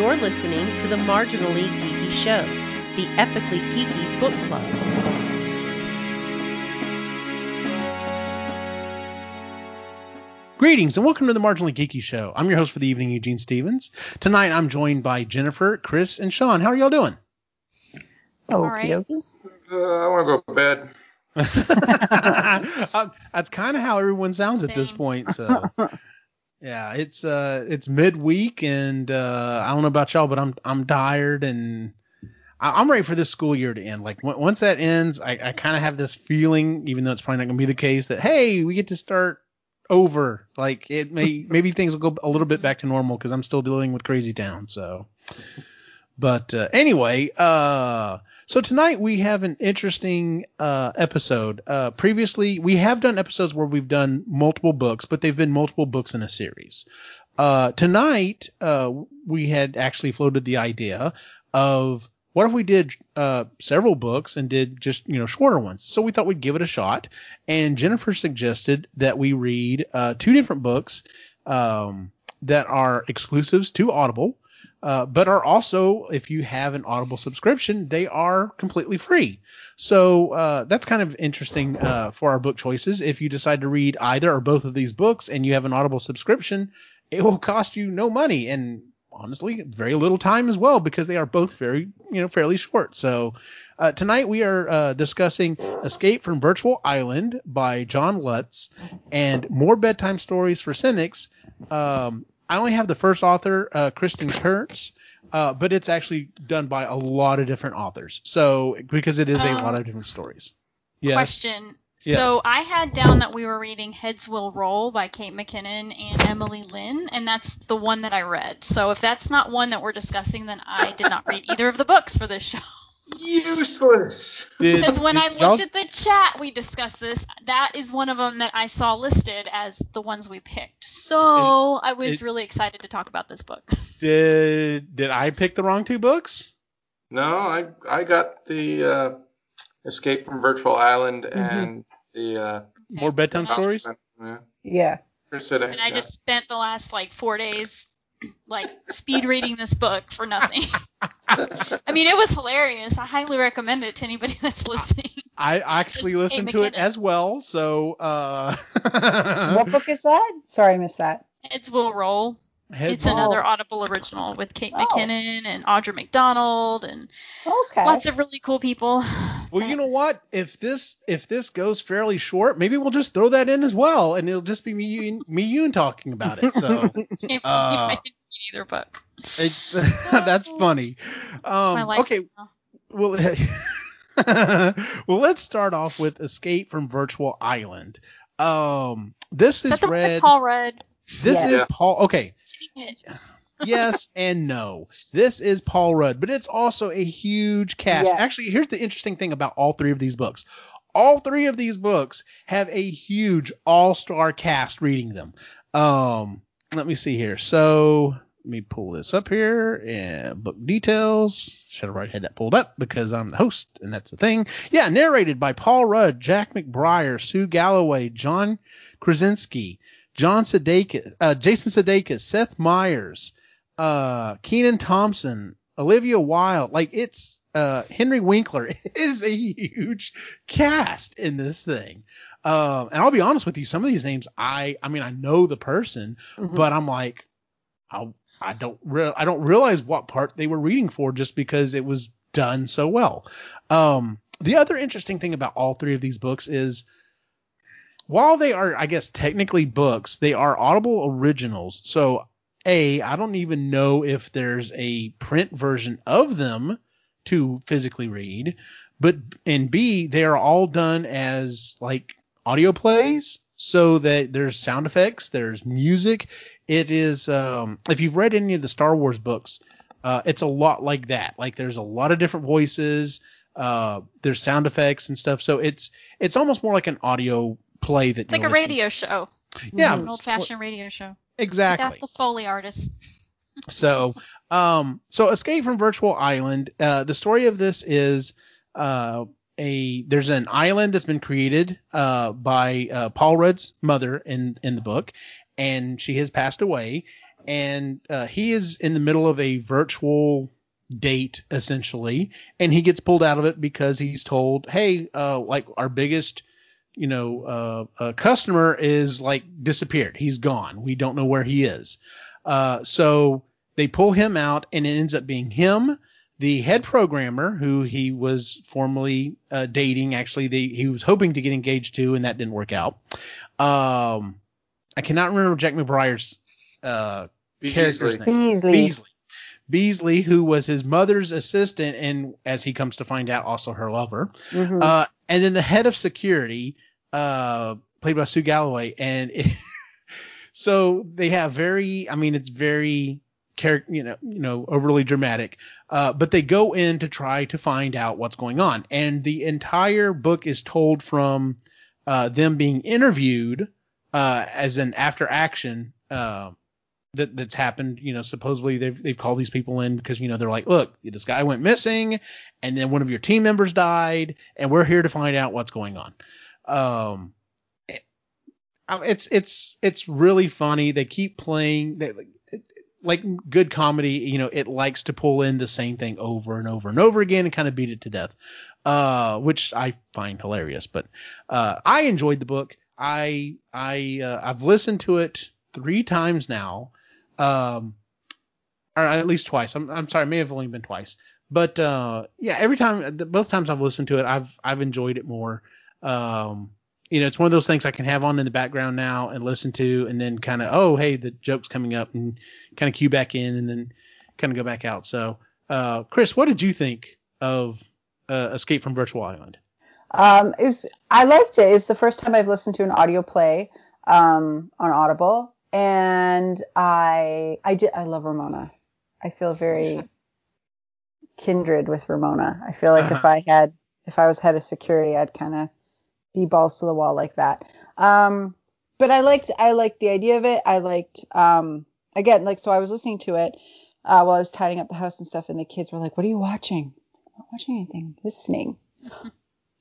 You're listening to the Marginally Geeky Show, the epically geeky book club. Greetings and welcome to the Marginally Geeky Show. I'm your host for the evening, Eugene Stevens. Tonight I'm joined by Jennifer, Chris, and Sean. How are y'all doing? Oh, right. okay. Uh, I want to go to bed. Uh, That's kind of how everyone sounds at this point. So, yeah, it's uh, it's midweek, and uh, I don't know about y'all, but I'm I'm tired, and I- I'm ready for this school year to end. Like w- once that ends, I, I kind of have this feeling, even though it's probably not going to be the case, that hey, we get to start over. Like it may maybe things will go a little bit back to normal because I'm still dealing with Crazy Town. So, but uh, anyway, uh, so tonight we have an interesting uh, episode. Uh, previously, we have done episodes where we've done multiple books, but they've been multiple books in a series. Uh, tonight, uh, we had actually floated the idea of what if we did uh, several books and did just you know shorter ones. So we thought we'd give it a shot. And Jennifer suggested that we read uh, two different books um, that are exclusives to Audible uh, but are also, if you have an Audible subscription, they are completely free. So uh, that's kind of interesting uh, for our book choices. If you decide to read either or both of these books and you have an Audible subscription, it will cost you no money and honestly very little time as well because they are both very you know fairly short. So uh, tonight we are uh, discussing Escape from Virtual Island by Jon Lutz and More Bedtime Stories for Cynics. Um, I only have the first author, uh, Kristen Kurtz, uh, but it's actually done by a lot of different authors. So because it is a Um, lot of different stories. Yes. Question. Yes. So I had down that we were reading Heads Will Roll by Kate McKinnon and Emily Lynne, and that's the one that I read. So if that's not one that we're discussing, then I did not read either of the books for this show. Useless. Because when I did y'all- looked at the chat, we discussed this. That is one of them that I saw listed as the ones we picked. So I was it- really excited to talk about this book. did did I pick the wrong two books? No, I I got the uh, Escape from Virtual Island and the uh, More bedtime stories. Yeah. Yeah. And I just spent the last like four days like speed reading this book for nothing. I mean, it was hilarious. I highly recommend it to anybody that's listening. I actually listened Kate to it as well. So uh, what book is that? Sorry, I missed that. Heads will roll. Heads It's Will- another Audible original with Kate Oh. McKinnon and Audra McDonald and Okay. lots of really cool people. Well, you know what? If this if this goes fairly short, maybe we'll just throw that in as well, and it'll just be me you and, me you and talking about it. So Can't believe Uh, I didn't either book. it's that's funny. My Um, life okay, now. well, well, let's start off with Escape from Virtual Island. Um, this Is is that the one that read. Paul read? This Yeah. is Paul. Okay, yes and no. This is Paul Rudd, but it's also a huge cast. Yes. Actually, here's the interesting thing about all three of these books. All three of these books have a huge all-star cast reading them. Um, let me see here. So let me pull this up here and book details. Should have already had that pulled up because I'm the host and that's the thing. Yeah, narrated by Paul Rudd, Jack McBrayer, Sue Galloway, John Krasinski, John Sudeikis, uh, Jason Sudeikis, Seth Meyers, uh, Kenan Thompson, Olivia Wilde. Like it's uh, Henry Winkler is a huge cast in this thing. Um, and I'll be honest with you, some of these names I I mean I know the person, Mhm. but I'm like I I don't re- I don't realize what part they were reading for just because it was done so well. Um, the other interesting thing about all three of these books is while they are I guess technically books, they are Audible originals. So a I don't even know if there's a print version of them to physically read, but and B they are all done as like audio plays so that there's sound effects, there's music. It is um, if you've read any of the Star Wars books, uh, it's a lot like that. Like there's a lot of different voices, uh, there's sound effects and stuff. So it's it's almost more like an audio play that It's like a radio show, Yeah, an old-fashioned radio show. exactly. Without the Foley artist. So, um, so Escape from Virtual Island. Uh, the story of this is uh, a there's an island that's been created uh, by uh, Paul Rudd's mother in in the book, and she has passed away. and uh, he is in the middle of a virtual date essentially, and he gets pulled out of it because he's told, "Hey, uh, like our biggest." You know, uh, uh, customer is like disappeared. He's gone. We don't know where he is. Uh, so they pull him out, and it ends up being him, the head programmer who he was formerly uh, dating. Actually, they, he was hoping to get engaged to, and that didn't work out. Um, I cannot remember Jack McBrayer's uh, character's name. Beasley. Beasley. Beasley, who was his mother's assistant, and as he comes to find out, also her lover. Mhm. Uh, and then the head of security, uh, played by Sue Galloway, and it, so they have very, I mean, it's very character, you know, you know, overly dramatic. Uh, but they go in to try to find out what's going on, and the entire book is told from uh, them being interviewed uh, as an after action. Uh, that that's happened. You know, supposedly they've they've called these people in because you know they're like, look, this guy went missing, and then one of your team members died, and we're here to find out what's going on. Um, it- it's it's it's really funny. They keep playing. They, like- like good comedy, you know, it likes to pull in the same thing over and over and over again and kind of beat it to death, uh, which I find hilarious. But uh, I enjoyed the book. I I uh, I've listened to it three times now, um, or at least twice. I'm I'm sorry, it may have only been twice, but uh, yeah, every time, both times I've listened to it, I've I've enjoyed it more. Um, you know, it's one of those things I can have on in the background now and listen to, and then kind of, oh, hey, the joke's coming up, and kind of cue back in, and then kind of go back out. So, uh, Chris, what did you think of uh, Escape from Virtual Island? Um, is I liked it. It's the first time I've listened to an audio play um, on Audible, and I I did I love Ramona. I feel very kindred with Ramona. I feel like if Uh-huh. I had if I was head of security, I'd kind of be balls to the wall like that. Um, but I liked I liked the idea of it. I liked um, again like so I was listening to it uh, while I was tidying up the house and stuff, and the kids were like, "What are you watching?" I'm not watching anything. Listening.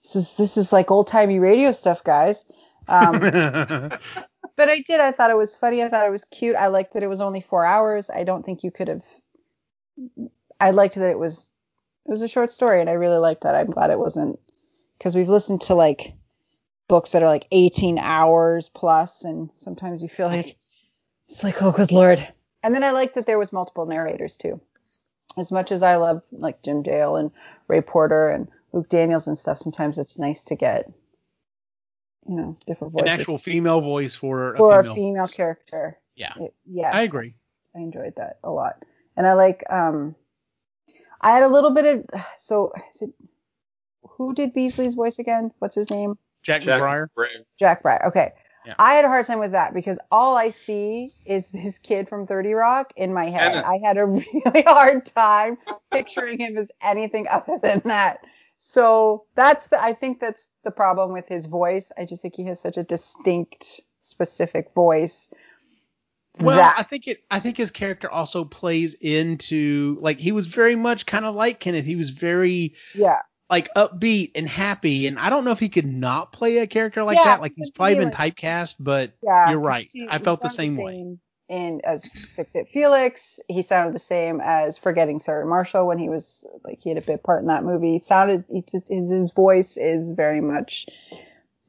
This is this is like old timey radio stuff, guys. Um, but I did. I thought it was funny. I thought it was cute. I liked that it was only four hours. I don't think you could have. I liked that it was. It was a short story, and I really liked that. I'm glad it wasn't because we've listened to like books that are like 18 hours plus, and sometimes you feel like it's like, oh, good lord. And then I liked that there was multiple narrators too. As much as I love like Jim Dale and Ray Porter and Luke Daniels and stuff, sometimes it's nice to get, you know, different voice An actual female voice for a for female. a female character. Yeah. Yeah. I agree. I enjoyed that a lot, and I like. Um, I had a little bit of so. Is it, who did Beasley's voice again? What's his name? Jack, Jack McBrayer. Brave. Jack Bryer. Okay. Yeah. I had a hard time with that because all I see is this kid from 30 Rock in my head. Kenneth. I had a really hard time picturing him as anything other than that. So that's the, I think that's the problem with his voice. I just think he has such a distinct, specific voice. Well, that- I think it. I think his character also plays into like he was very much kind of like Kenneth. He was very yeah. like upbeat and happy, and I don't know if he could not play a character like Yeah, that. Like he's probably been typecast, but Yeah, You're right. he- I felt the sounded same way. In as Fix It Felix, he sounded the same as Forgetting Sarah Marshall when he was like he had a bit part in that movie. He sounded he just, his, his voice is very much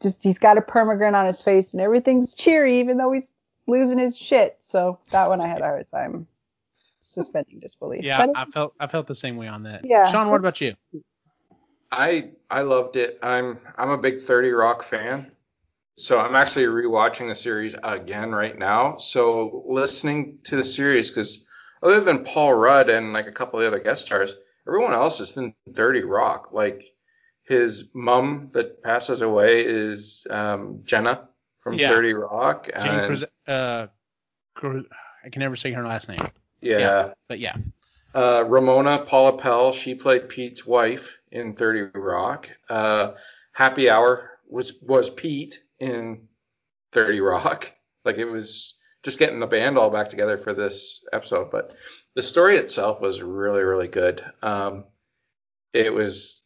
just he's got a permagrin on his face and everything's cheery even though he's losing his shit. So that one I had a hard time suspending disbelief. yeah, But I felt I felt the same way on that. Yeah, Sean, what about you? I I loved it. I'm I'm a big 30 Rock fan. So I'm actually rewatching the series again right now. So listening to the series because other than Paul Rudd and like a couple of the other guest stars, everyone else is in 30 Rock. Like his mom that passes away is um, Jenna from Yeah. 30 Rock. Jane and- Cruz, uh, Cruz, I can never say her last name, yeah. Yeah. but yeah. Uh, Ramona Paula Pell, she played Pete's wife in 30 Rock. Uh, Happy Hour was was Pete in 30 Rock. Like it was just getting the band all back together for this episode. But the story itself was really really good. Um, it was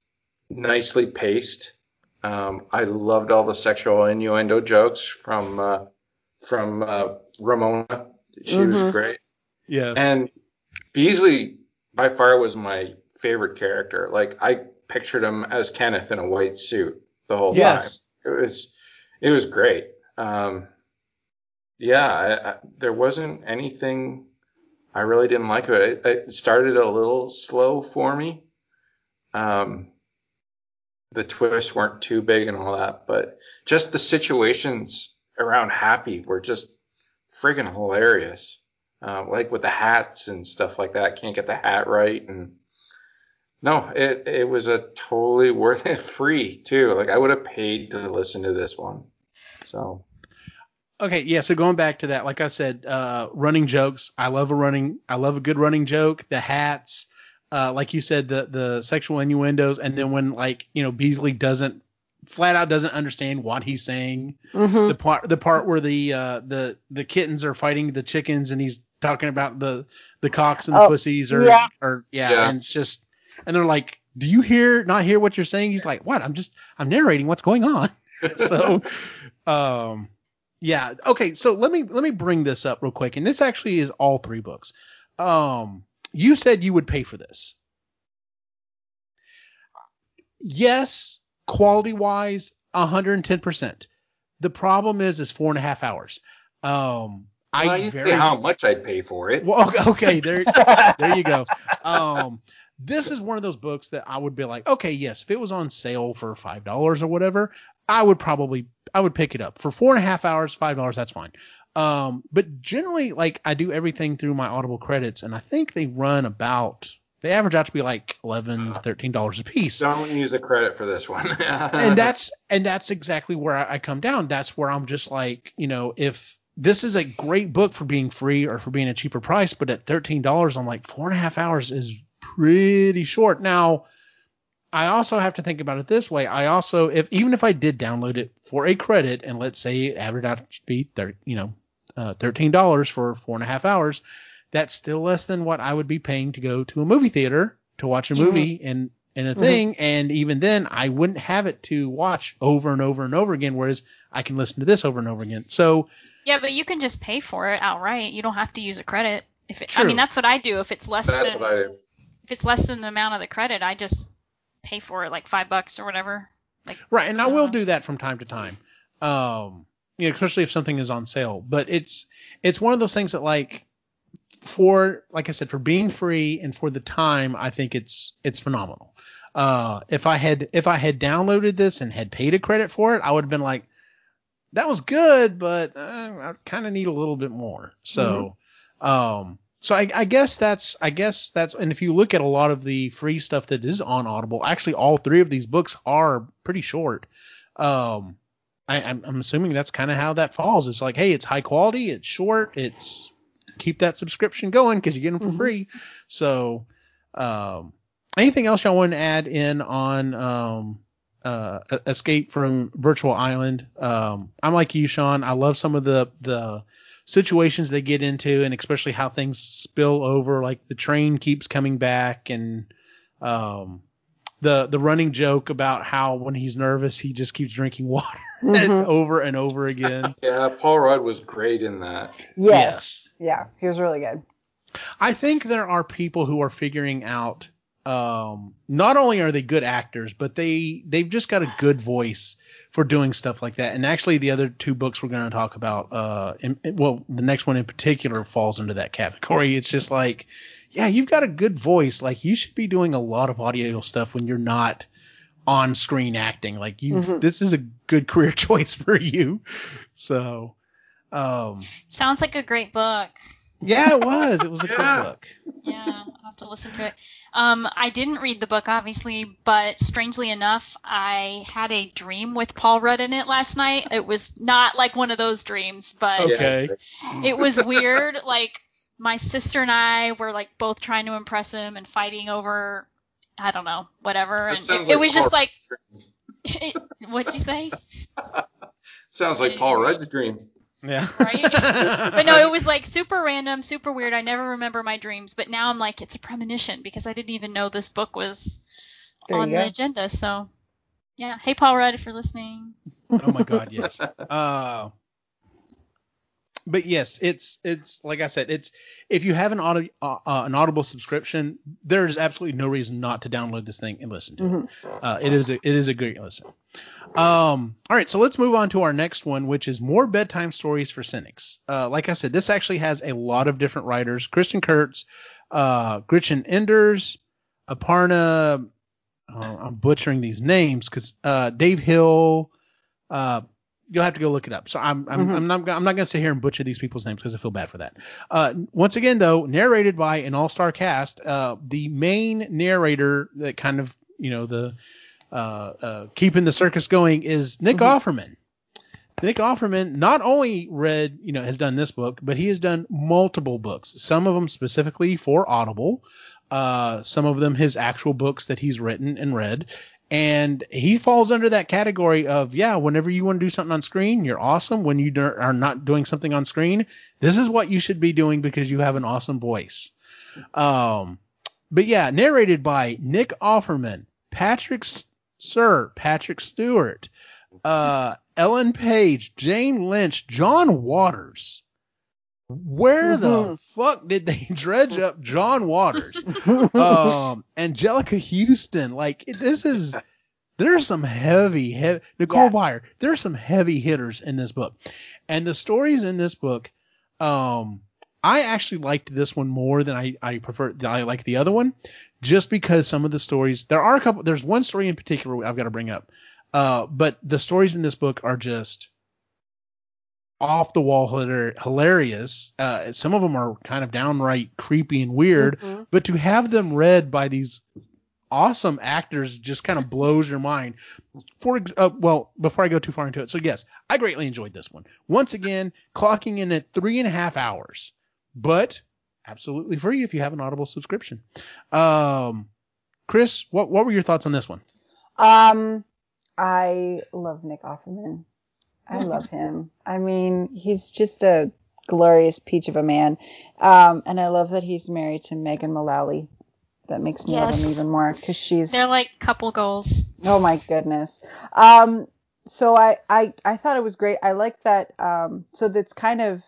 nicely paced. Um, I loved all the sexual innuendo jokes from uh, from uh, Ramona. She was Mhm. great. Yes. And Beasley by far was my favorite character. Like I pictured him as Kenneth in a white suit the whole Yes. time. It was it was great. Um, yeah, I, I, there wasn't anything I really didn't like about it. It started a little slow for me. Um, the twists weren't too big and all that, but just the situations around Happy were just friggin' hilarious. Uh, like with the hats and stuff like that. Can't get the hat right and no, it it was a totally worth it free too. Like I would have paid to listen to this one. So Okay, yeah. So going back to that, like I said, uh, running jokes. I love a running. I love a good running joke. The hats, uh, like you said, the the sexual innuendos, and then when like you know Beasley doesn't flat out doesn't understand what he's saying. Mhm. The part the part where the uh, the the kittens are fighting the chickens, and he's talking about the the cocks and the Oh, pussies, or yeah. or yeah, Yeah. and it's just and they're like, do you hear not hear what you're saying? He's like, what? I'm just I'm narrating what's going on. so um yeah okay so let me let me bring this up real quick and this actually is all three books um you said you would pay for this yes quality wise 110% the problem is is four and a half hours um I i didn't very say how much I'd pay for it. well, okay, okay, there, there you go. Um, this is one of those books that I would be like, okay, yes, if it was on sale for five dollars or whatever, I would probably, I would pick it up for four and a half hours, five dollars, that's fine. Um, but generally, like I do everything through my Audible credits, and I think they run about, they average out to be like eleven, thirteen dollars a piece Don't use a credit for this one. and that's and that's exactly where I, I come down. That's where I'm just like, you know, if this is a great book for being free or for being a cheaper price, but at thirteen dollars, I'm like four and a half hours is pretty short. Now, I also have to think about it this way. I also, if even if I did download it for a credit, and let's say it averaged out to be, thir- you know, uh, thirteen dollars for four and a half hours, that's still less than what I would be paying to go to a movie theater to watch a Mhm. movie and and a Mhm. thing. And even then, I wouldn't have it to watch over and over and over again. Whereas I can listen to this over and over again. So Yeah, but you can just pay for it outright. You don't have to use a credit. If it, I mean, that's what I do. If it's less That's than what I do. if it's less than the amount of the credit, I just pay for it like five bucks or whatever. Like Right, and I will Uh-huh. do that from time to time. Um, you know, especially if something is on sale. But it's it's one of those things that like for like I said, for being free and for the time, I think it's it's phenomenal. Uh, if I had if I had downloaded this and had paid a credit for it, I would have been like, that was good, but uh, I kind of need a little bit more. So, um, so I, I guess that's I guess that's and if you look at a lot of the free stuff that is on Audible, actually all three of these books are pretty short. Um, I, I'm, I'm assuming that's kind of how that falls. It's like, hey, it's high quality, it's short, it's keep that subscription going because you get them for Mhm. free. So, um, anything else y'all want to add in on um, uh, Escape from Virtual Island? Um, I'm like you, Sean. I love some of the the situations they get into, and especially how things spill over. Like the train keeps coming back, and um, the the running joke about how when he's nervous he just keeps drinking water Mhm. over and over again. Yeah, Paul Rudd was great in that. Yes. Yeah, he was really good. I think there are people who are figuring out um, not only are they good actors, but they they've just got a good voice for doing stuff like that. And actually, the other two books we're going to talk about, uh, in, well, the next one in particular falls into that category. It's just like, yeah, you've got a good voice. Like you should be doing a lot of audio stuff when you're not on screen acting. Like you, Mhm. this is a good career choice for you. So, um, sounds like a great book. Yeah, it was. It was a Yeah. good book. Yeah, I'll have to listen to it. Um, I didn't read the book, obviously, but strangely enough, I had a dream with Paul Rudd in it last night. It was not like one of those dreams, but Okay. it was weird. Like my sister and I were like both trying to impress him and fighting over, I don't know, whatever. That And sounds it, it like was just Paul like, what'd you say? Sounds like Paul Rudd's dream. Yeah. Right? But no, it was like super random, super weird. I never remember my dreams, but now I'm like, it's a premonition because I didn't even know this book was There on the go. agenda. So, yeah. Hey, Paul Rudd, if you're listening. oh my God, yes. Uh, but yes, it's it's like I said, it's if you have an audio uh, uh, an Audible subscription, there is absolutely no reason not to download this thing and listen to it. Uh, it is a, it is a great listen. Um, all right, so let's move on to our next one, which is more bedtime stories for cynics. Uh, like I said, this actually has a lot of different writers: Kristen Kurtz, uh, Gretchen Enders, Aparna. Uh, I'm butchering these names because uh, Dave Hill. You'll have to go look it up. So I'm I'm, Mhm. I'm not I'm not gonna sit here and butcher these people's names because I feel bad for that. Uh, once again though, narrated by an all-star cast. Uh, the main narrator that kind of you know the uh, uh, keeping the circus going is Nick Mhm. Offerman. Nick Offerman not only read, you know, has done this book, but he has done multiple books. Some of them specifically for Audible. Uh, some of them his actual books that he's written and read. And he falls under that category of, yeah, whenever you want to do something on screen, you're awesome. When you are not doing something on screen, this is what you should be doing because you have an awesome voice. Um, but yeah, narrated by Nick Offerman, Patrick Sir, Patrick Stewart, uh, Ellen Page, Jane Lynch, John Waters. Where the Mhm. fuck did they dredge up John Waters? um, Anjelica Huston. Like this is there's some heavy, heavy Nicole Yes. Byer. There's some heavy hitters in this book, and the stories in this book, um, I actually liked this one more than I I prefer. I like the other one, just because some of the stories. There are a couple. There's one story in particular I've got to bring up, uh, but the stories in this book are just off the wall hilar- hilarious. Uh, some of them are kind of downright creepy and weird, Mhm. but to have them read by these awesome actors just kind of blows your mind. For ex- uh, well, before I go too far into it, so yes, I greatly enjoyed this one. Once again, clocking in at three and a half hours, but absolutely free if you have an Audible subscription. Um, Chris, what what were your thoughts on this one? Um, I love Nick Offerman. I love him. I mean, he's just a glorious peach of a man. Um, and I love that he's married to Megan Mullally. That makes me love him even more because she's. They're like couple goals. Oh my goodness. Um, so I, I, I thought it was great. I like that. Um, so that's kind of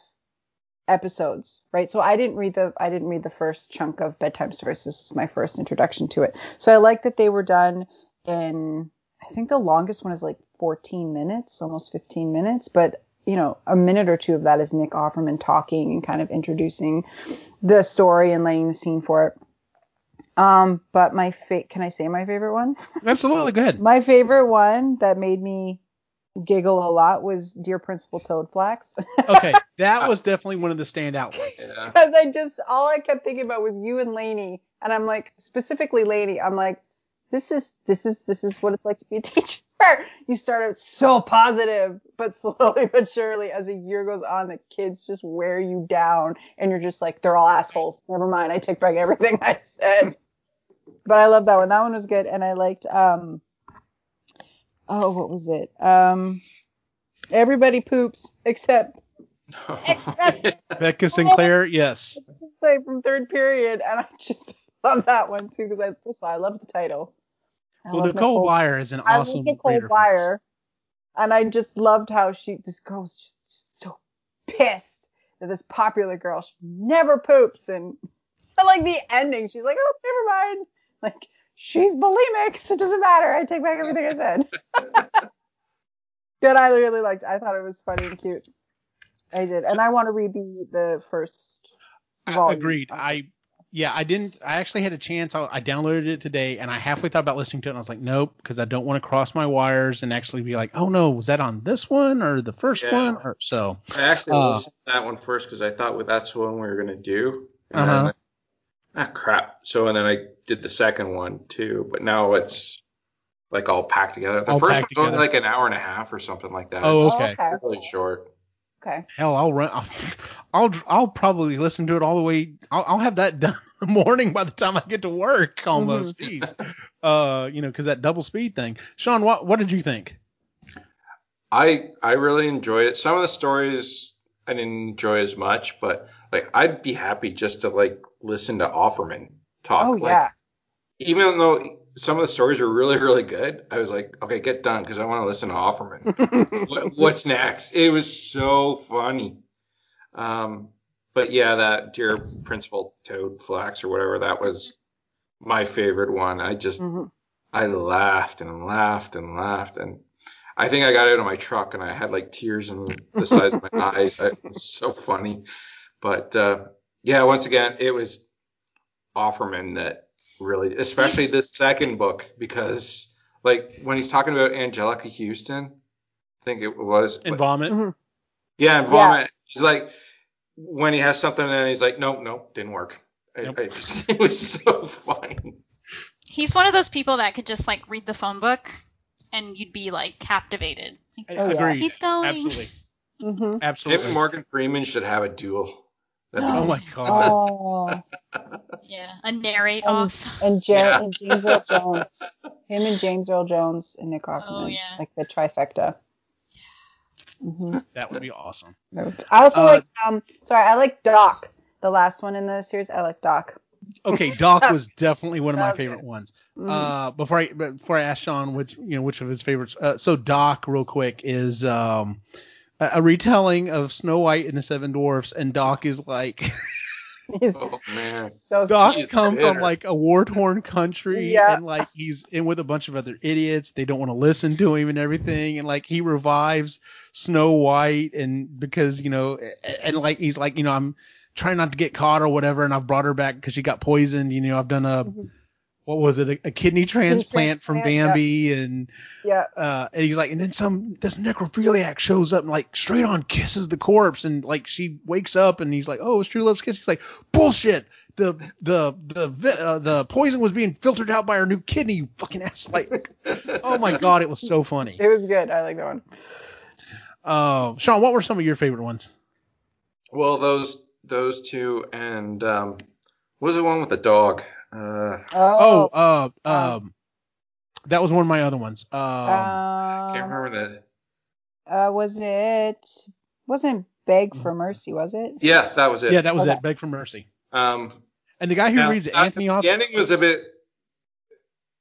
episodes, right? So I didn't read the, I didn't read the first chunk of bedtime stories. This is my first introduction to it. So I like that they were done in, I think the longest one is like 14 minutes, almost 15 minutes, but you know, a minute or two of that is Nick Offerman talking and kind of introducing the story and laying the scene for it. Um, but my fa- can I say my favorite one? Absolutely, go ahead. My favorite one that made me giggle a lot was Dear Principal Toadflax. Okay, that was definitely one of the standout ones. Yeah. Because I just, all I kept thinking about was you and Lainey. And I'm like, specifically Lainey, I'm like, this is, this is, this is what it's like to be a teacher. You start out so positive, but slowly but surely, as a year goes on, the kids just wear you down. And you're just like, they're all assholes. Never mind. I take back everything I said. But I love that one. That one was good. And I liked, um, oh, what was it? Um, everybody poops except Becca Sinclair, yes. say from third period, and I just love that one too because I first of all I love the title. I Well, Nicole Byer is an I awesome love Nicole. Byer, and I just loved how she this girl's just, just so pissed that this popular girl she never poops, and I like the ending. She's like, oh, never mind. Like she's bulimic, so it doesn't matter. I take back everything I said. Good. I really liked. I thought it was funny and cute. I did, and I want to read the the first. I- volume. Agreed. I yeah, I didn't. I actually had a chance. I, I downloaded it today, and I halfway thought about listening to it, and I was like, nope, because I don't want to cross my wires and actually be like, oh no, was that on this one or the first Yeah. one? Or so. I actually Uh, listened to that one first because I thought well, that's the one we were gonna do. Uh-huh. ah crap. So and then I did the second one too, but now it's like all packed together. The All first one's only like an hour and a half or something like that. Oh, okay. okay. really short. Okay. Hell, I'll run. I'll, I'll I'll probably listen to it all the way. I'll, I'll have that done in the morning by the time I get to work almost. Jeez. Uh, you know, because that double speed thing. Sean, what what did you think? I I really enjoyed it. Some of the stories I didn't enjoy as much, but like I'd be happy just to like listen to Offerman talk. Oh Like, yeah. Even though some of the stories were really really good, I was like, okay, get done because I want to listen to Offerman. what, what's next? It was so funny. Um, but yeah, that Dear Principal Toad Flax or whatever, that was my favorite one. I just, Mhm. I laughed and laughed and laughed. And I think I got out of my truck and I had like tears in the sides of my eyes. It was so funny. But uh, yeah, once again, it was Offerman that really, especially He's- this second book, because like when he's talking about Anjelica Huston, I think it was. And vomit. Mhm. Yeah, and Yeah. vomit. He's like, when he has something and he's like, nope, nope, didn't work. I- Nope. I just- it was so funny. He's one of those people that could just like read the phone book and you'd be like captivated. Like, Oh, yeah. Keep going. Absolutely. Mhm. Absolutely. Maybe Morgan Freeman should have a duel. That'd be Oh my god. Oh, yeah, a narrate Um, off. and, Ja- Yeah. and James Earl Jones, him and James Earl Jones and Nick Offerman, Oh, yeah. like the trifecta. hmm That would be awesome. I also Uh, like, um, sorry, I like Doc, the last one in the series. I like Doc. Okay, Doc was definitely one of my favorite good. ones. Mhm. Uh, before I before I ask Sean which you know which of his favorites, uh, so Doc real quick is um a, a retelling of Snow White and the Seven Dwarfs, and Doc is like He's Oh man. so Doc's He's come from like a war torn country, Yeah. and like he's in with a bunch of other idiots. They don't want to listen to him and everything, and like he revives Snow White, and because you know, and, and like he's like you know I'm trying not to get caught or whatever, and I've brought her back because she got poisoned. You know, I've done a Mhm. What was it, a, a kidney transplant from transplant, yeah. Bambi, and yeah. uh, and he's like, and then some this necrophiliac shows up and like straight on kisses the corpse, and like she wakes up and he's like, oh, it's true love's kiss. He's like, bullshit. The the the vi- uh, the poison was being filtered out by our new kidney. You fucking ass. Like, oh my god, it was so funny. It was good. I like that one. Uh, Sean, what were some of your favorite ones? Well, those those two and um, what was the one with the dog? Uh, Oh, Oh, uh, um, that was one of my other ones. Um, I can't um, remember that. uh, was it? Wasn't Beg for Mercy? Was it? Yeah, that was it. yeah, that was okay. it. Beg for mercy. Um, And the guy who now, reads at Anthony the off. beginning was a bit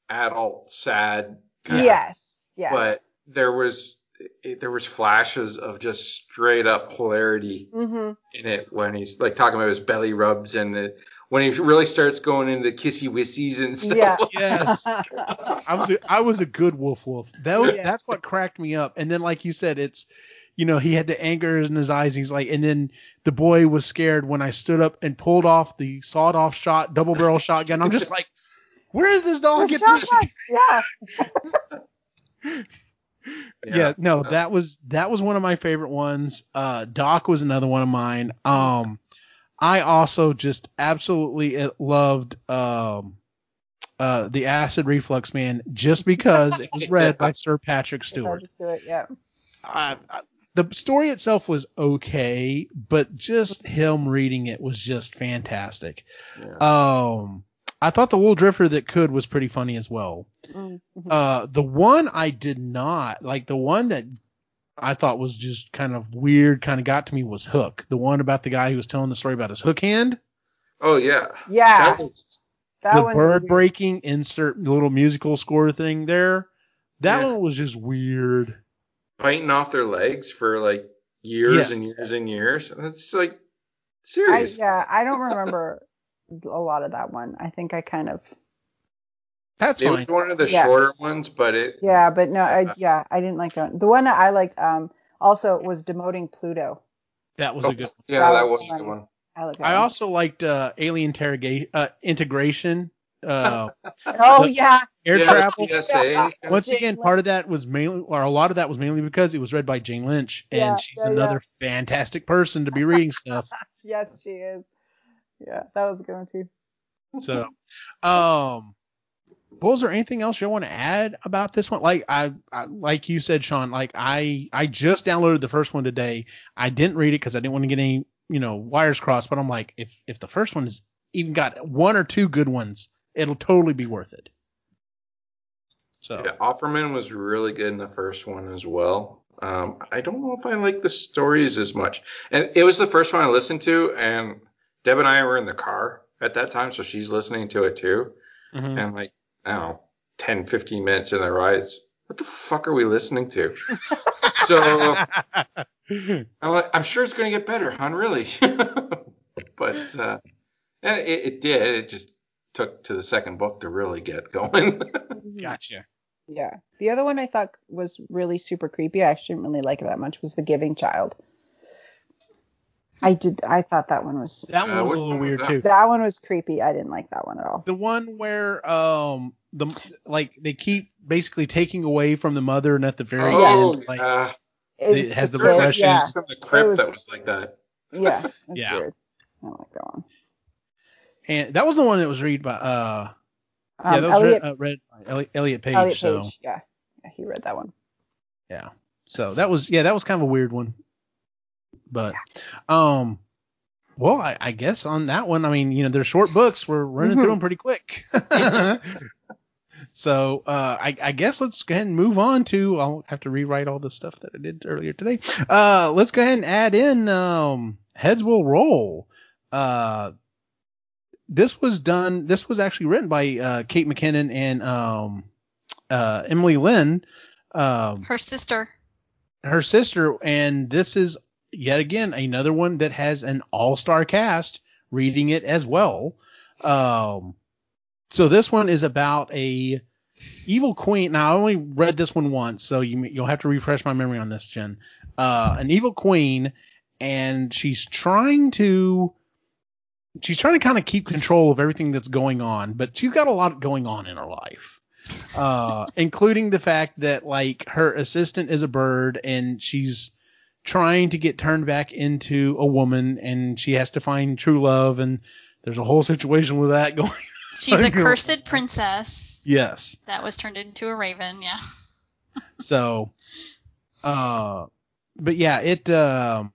adult, sad. kinda, Yes. Yeah. But there was it, there was flashes of just straight up hilarity hmm in it when he's like talking about his belly rubs and it, when he really starts going into kissy wissies and stuff. Yeah. like- Yes. I was a, I was a good wolf wolf. That was Yeah. that's what cracked me up. And then like you said, it's you know he had the anger in his eyes. He's like, and then the boy was scared when I stood up and pulled off the sawed off shot, double barrel shotgun. I'm just like, where did this dog get this? yeah. Yeah. no, that was that was one of my favorite ones. Uh, Doc was another one of mine. Um, I also just absolutely loved um, uh, the Acid Reflux Man just because it was read by Sir Patrick Stewart. It. Yeah. I, I, the story itself was okay, but just him reading it was just fantastic. Yeah. Um, I thought the Little Drifter that could was pretty funny as well. Mhm. Uh, the one I did not like, the one that I thought was just kind of weird, kind of got to me was Hook. The one about the guy who was telling the story about his hook hand, Oh yeah. Yeah. That was, That the one. bird breaking insert little musical score thing there. That Yeah. one was just weird. biting off their legs for like years and years and years. That's like I, serious. yeah, I don't remember a lot of that one. I think I kind of. That's it was one of the Yeah. shorter ones, but it Yeah, but no, I, Yeah. yeah, I didn't like that. The one that I liked um also was demoting Pluto. That was oh, a good. yeah, That that was was a good one. I like that. I also liked uh, Alien Interrogation uh, integration. Uh, Oh yeah. air yeah, travel. PSA. Once Jane again, Lynch. part of that was mainly, or a lot of that was mainly because it was read by Jane Lynch, and Yeah, she's yeah, another fantastic person to be reading stuff. Yes, she is. Yeah, that was a good one too. So, um, well, is there anything else you want to add about this one? Like I, I, like you said, Sean, like I, I just downloaded the first one today. I didn't read it because I didn't want to get any, you know, wires crossed. But I'm like, if if the first one has even got one or two good ones, it'll totally be worth it. So. Yeah, Offerman was really good in the first one as well. Um, I don't know if I like the stories as much. And it was the first one I listened to, and Deb and I were in the car at that time, so she's listening to it too. mhm. And like, I know, 10, 15 minutes in the ride, what the fuck are we listening to? so I'm, like, I'm sure it's going to get better, hon. Really. but uh, and it, it did. It just took to the second book to really get going. Gotcha. Yeah. The other one I thought was really super creepy. I actually didn't really like it that much. Was The Giving Child. I did. I thought that one was. That one Uh, was a little weird too. That one was creepy. I didn't like that one at all. The one where um the like they keep basically taking away from the mother and at the very oh, end like uh, It has the kid- repression. Yeah. from the crypt was- that was like that. Yeah. That's Yeah. weird. I don't like that one. and that was the one that was read by uh Um, yeah that was Elliot, read, uh, read by Elliot, Elliot Page, Elliot so Page. Yeah. Yeah. He read that one. yeah so that was yeah that was kind of a weird one but um well I, I guess on that one I mean you know they're short books. We're running through them pretty quick. So uh I, I guess let's go ahead and move on to I'll have to rewrite all the stuff that I did earlier today. Uh let's go ahead and add in um heads will roll. Uh this was done this was actually written by uh Kate McKinnon and um uh Emily Lynne. Um Her sister. her sister, and this is yet again another one that has an all-star cast reading it as well. Um, so this one is about a evil queen. Now I only read this one once, so you you'll have to refresh my memory on this, Jen. Uh, an evil queen, and she's trying to she's trying to kind of keep control of everything that's going on, but she's got a lot going on in her life uh, including the fact that like her assistant is a bird and she's trying to get turned back into a woman and she has to find true love and there's a whole situation with that going. She's a cursed princess yes. that was turned into a raven. Yeah. So, uh, but yeah, it. Um,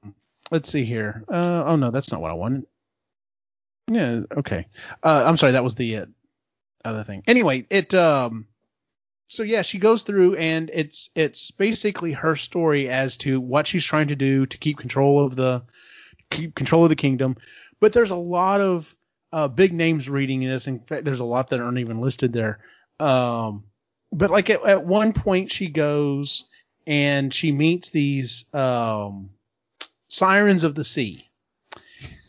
let's see here. Uh, oh no, that's not what I wanted. Yeah. Okay. Uh, I'm sorry. That was the uh, other thing. Anyway, it. Um, so yeah, she goes through and it's it's basically her story as to what she's trying to do to keep control of the keep control of the kingdom. But there's a lot of uh, big names reading this. In fact, there's a lot that aren't even listed there. Um, but like at, at one point she goes and she meets these um, sirens of the sea,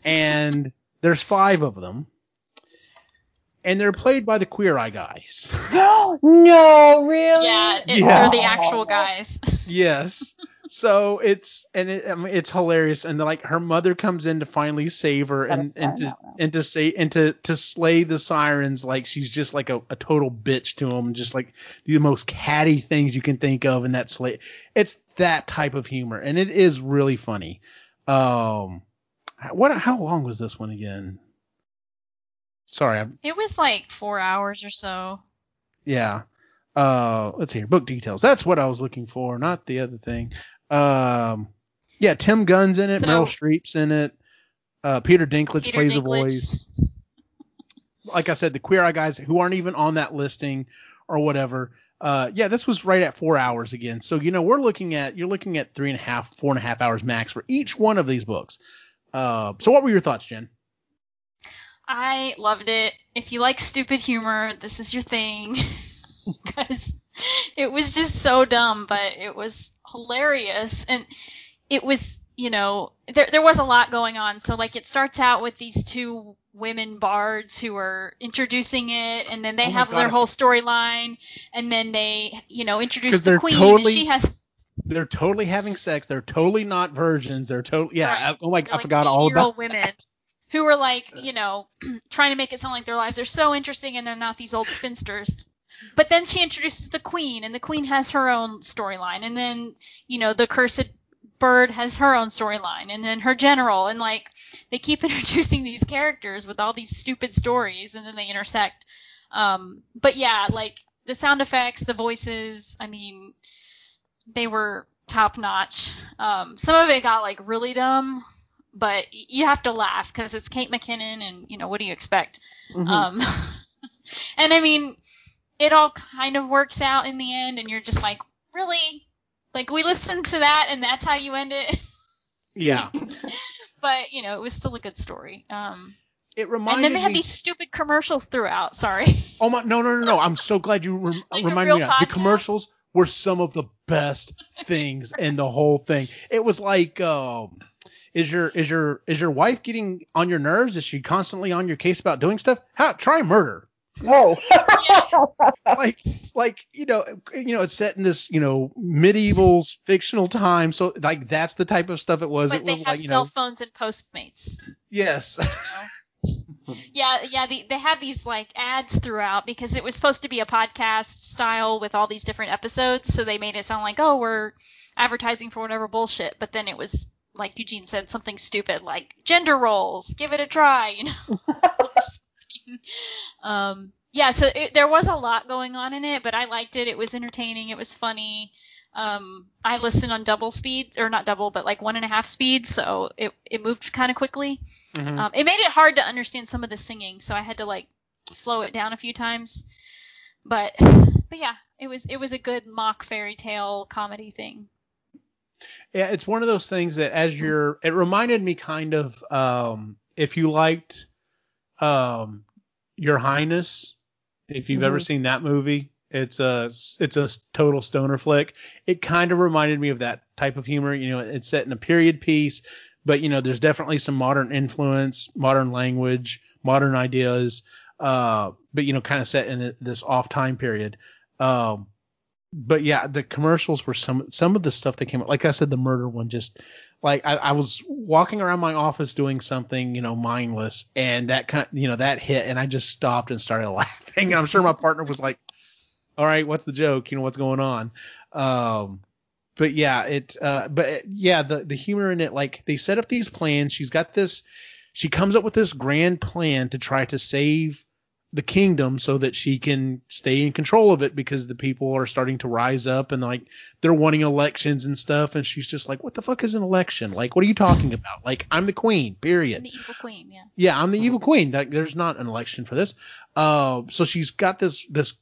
and there's five of them, and they're played by the Queer Eye guys. no, really? Yeah, it, Yeah. they're the actual guys. yes. So it's and it, I mean, it's hilarious, and like her mother comes in to finally save her and and to and to say and to to slay the sirens like she's just like a, a total bitch to them, just like the most catty things you can think of and that slay. It's that type of humor, and it is really funny. Um, what how long was this one again? Sorry, I'm It was like four hours or so. yeah. Uh, let's see here. Book details. That's what I was looking for, not the other thing. Um, yeah, Tim Gunn's in it. So- Meryl Streep's in it. Uh, Peter Dinklage Peter plays a voice. Like I said, the Queer Eye guys who aren't even on that listing or whatever. Uh, yeah, this was right at four hours again. So you know we're looking at you're looking at three and a half, four and a half hours max for each one of these books. Uh, so what were your thoughts, Jen? I loved it. If you like stupid humor, this is your thing. Because it was just so dumb, but it was hilarious. And it was, you know, there, there was a lot going on. So, like, it starts out with these two women bards who are introducing it, and then they Oh have their whole storyline, and then they, you know, introduce the queen, totally- and she has They're totally having sex. They're totally not virgins. They're totally yeah. Right. Oh my, They're I like forgot all 80-year-old about women who were like, you know, trying to make it sound like their lives are so interesting and they're not these old spinsters. But then she introduces the queen, and the queen has her own storyline, and then you know the cursed bird has her own storyline, and then her general, and like they keep introducing these characters with all these stupid stories, and then they intersect. Um, but yeah, like the sound effects, the voices, I mean, they were top notch. Um, some of it got like really dumb, but you have to laugh because it's Kate McKinnon, and you know what do you expect? Mhm. Um, and I mean, it all kind of works out in the end, and you're just like, really? Like we listened to that, and that's how you end it. yeah. but you know, it was still a good story. Um, It reminded and then they had me. these stupid commercials throughout. Sorry. oh my! No, no, no, no! I'm so glad you rem- Like reminded me. Of that. The commercials were some of the best things in the whole thing. It was like, um, is your is your is your wife getting on your nerves? Is she constantly on your case about doing stuff? How try murder. No. like like you know you know it's set in this you know medieval fictional time so like that's the type of stuff it was But it they was have like you cell know phones and Postmates. yes Yeah, yeah. The, they had these like ads throughout because it was supposed to be a podcast style with all these different episodes. So they made it sound like, oh, we're advertising for whatever bullshit. But then it was like Eugene said, something stupid like gender roles. Give it a try, you know. um, yeah. So it, there was a lot going on in it, but I liked it. It was entertaining. It was funny. Um, I listened on double speed, or not double, but like one and a half speed, so it, it moved kind of quickly. Mhm. Um, it made it hard to understand some of the singing, so I had to like slow it down a few times. But but yeah, it was it was a good mock fairy tale comedy thing. Yeah, it's one of those things that as you're it reminded me kind of um if you liked um Your Highness, if you've ever Mhm. seen that movie, it's a it's a total stoner flick. It kind of reminded me of that type of humor, you know, it's set in a period piece, but you know, there's definitely some modern influence, modern language, modern ideas, uh but you know, kind of set in this off time period. Um but yeah, the commercials were some some of the stuff that came out. Like I said, the murder one just like I, I was walking around my office doing something, you know, mindless, and that kind, you know, that hit, and I just stopped and started laughing. And I'm sure my partner was like, "All right, what's the joke? You know, what's going on?" Um, but yeah, it, uh, but yeah, the the humor in it, like they set up these plans. She's got this, she comes up with this grand plan to try to save the kingdom so that she can stay in control of it because the people are starting to rise up and like they're wanting elections and stuff. And she's just like what the fuck is an election? Like what are you talking about? Like i'm the queen period. And the evil queen, yeah. yeah i'm the evil queen. Like, there's not an election for this. Uh so she's got this this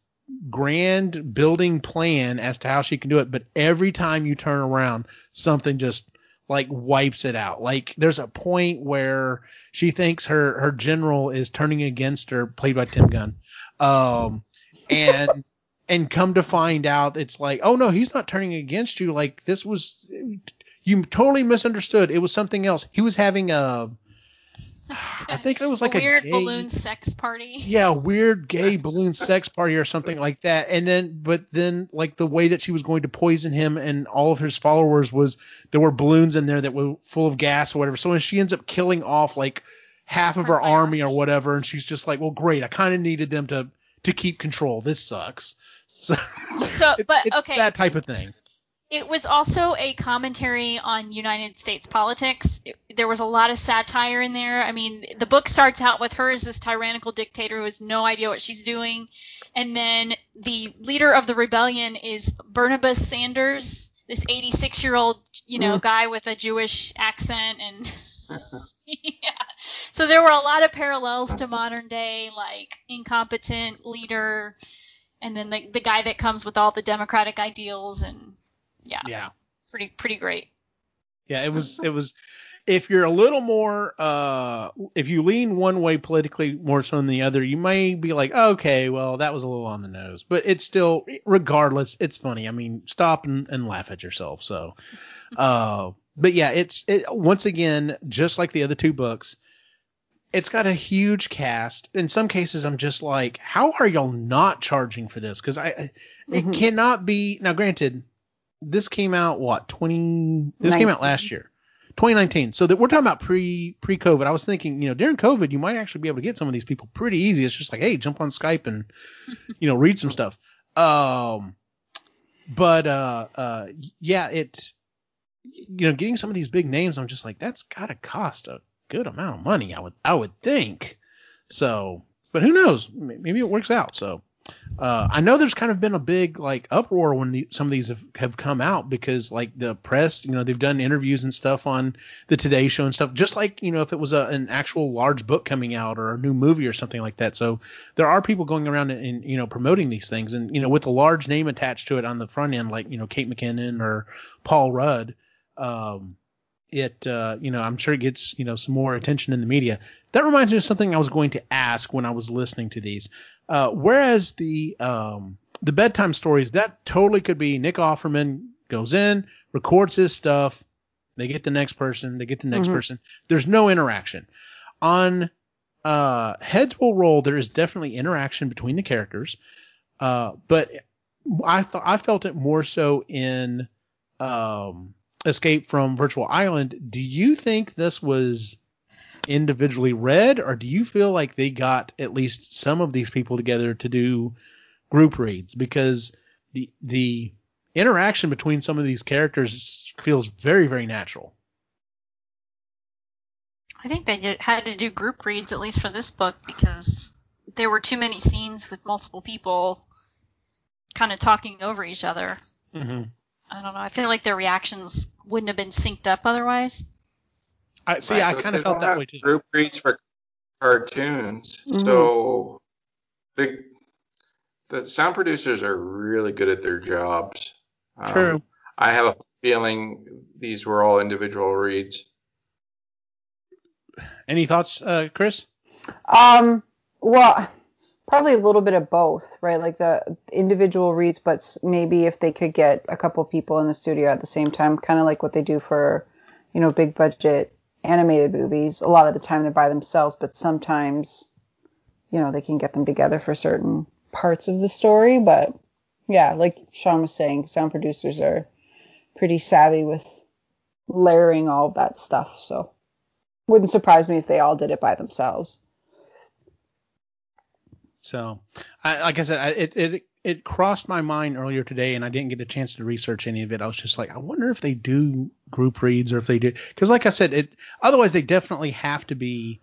grand building plan as to how she can do it. But every time you turn around something just like wipes it out. Like there's a point where she thinks her her general is turning against her played by tim gunn um and and come to find out it's like oh no he's not turning against you. Like this was you totally misunderstood. It was something else. He was having a i think it was like a a, weird gay- balloon sex party. yeah, weird gay balloon sex party or something like that. And then, but then, like the way that she was going to poison him and all of his followers was there were balloons in there that were full of gas or whatever. So when she ends up killing off like half of her Her army or whatever, and she's just like, well, great, I kind of needed them to to keep control. This sucks. So, So, but it's okay, that type of thing. It was also a commentary on United States politics. It- there was a lot of satire in there. I mean, the book starts out with her as this tyrannical dictator who has no idea what she's doing. And then the leader of the rebellion is Barnabas Sanders, this 86 year old, you know, Mm. guy with a Jewish accent. And yeah. So there were a lot of parallels to modern day, like incompetent leader. And then the, the guy that comes with all the democratic ideals and yeah, Yeah. pretty pretty great. Yeah, it was it was if you're a little more uh if you lean one way politically more so than the other, you may be like, okay, well that was a little on the nose. But it's still regardless, it's funny. I mean, stop and, and laugh at yourself. So uh but yeah, it's it once again, just like the other two books, it's got a huge cast. In some cases I'm just like, how are y'all not charging for this? Because I I- it Mhm. cannot be now granted, this came out what, twenty this came out last year. 2019. So that we're talking about pre pre COVID. I was thinking, you know, during COVID, you might actually be able to get some of these people pretty easy. It's just like, hey, jump on Skype and you know read some stuff. Um, but uh, uh, yeah, it you know getting some of these big names, I'm just like, that's gotta cost a good amount of money. I would I would think. So, but who knows? Maybe it works out. So. Uh, I know there's kind of been a big like uproar when the, some of these have, have come out because like the press, you know, they've done interviews and stuff on the Today Show and stuff, just like you know if it was a, an actual large book coming out or a new movie or something like that. So there are people going around and, and you know promoting these things, and you know with a large name attached to it on the front end, like you know Kate McKinnon or Paul Rudd. Um, it uh, you know I'm sure it gets you know some more attention in the media. That reminds me of something I was going to ask when I was listening to these. Uh, whereas the um, the bedtime stories that totally could be Nick Offerman goes in, records his stuff, they get the next person, they get the next Mhm. person. There's no interaction. On uh, Heads Will Roll, there is definitely interaction between the characters, uh, but I thought I felt it more so in um, Escape from Virtual Island. Do you think this was individually read, or do you feel like they got at least some of these people together to do group reads? Because the the interaction between some of these characters feels very very natural. I think they did, had to do group reads at least for this book because there were too many scenes with multiple people kind of talking over each other. Mm-hmm. I don't know. I feel like their reactions wouldn't have been synced up otherwise. I see. Right, I kind of felt that way too. Group reads for cartoons, Mhm. so the the sound producers are really good at their jobs. Um, True. I have a feeling these were all individual reads. Any thoughts, uh, Chris? Um, well, probably a little bit of both, right? Like the individual reads, but maybe if they could get a couple people in the studio at the same time, kind of like what they do for, you know, big budget animated movies. A lot of the time they're by themselves, but sometimes, you know, they can get them together for certain parts of the story. But yeah, like Sean was saying, sound producers are pretty savvy with layering all of that stuff. So wouldn't surprise me if they all did it by themselves. So, I, like I said, I, it it it crossed my mind earlier today, and I didn't get a chance to research any of it. I was just like, I wonder if they do group reads or if they do, because like I said, it otherwise they definitely have to be,